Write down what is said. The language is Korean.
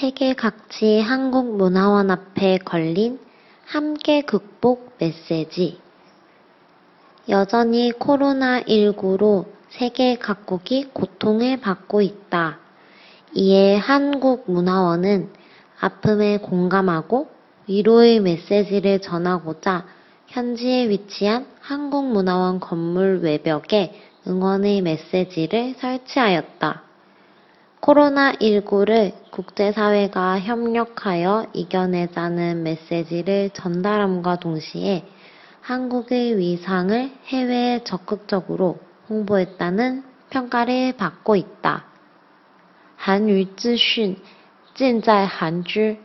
세계 각지 한국 문화원 앞에 걸린 함께 극복 메시지. 여전히 코로나19로 세계 각국이 고통을 받고 있다. 이에 한국 문화원은 아픔에 공감하고 위로의 메시지를 전하고자 현지에 위치한 한국문화원 건물 외벽에 응원의 메시지를 설치하였다. 코로나19를 국제사회가 협력하여 이겨내자는 메시지를 전달함과 동시에 한국의 위상을 해외에 적극적으로 홍보했다는 평가를 받고 있다. 韩语资讯尽在韩知。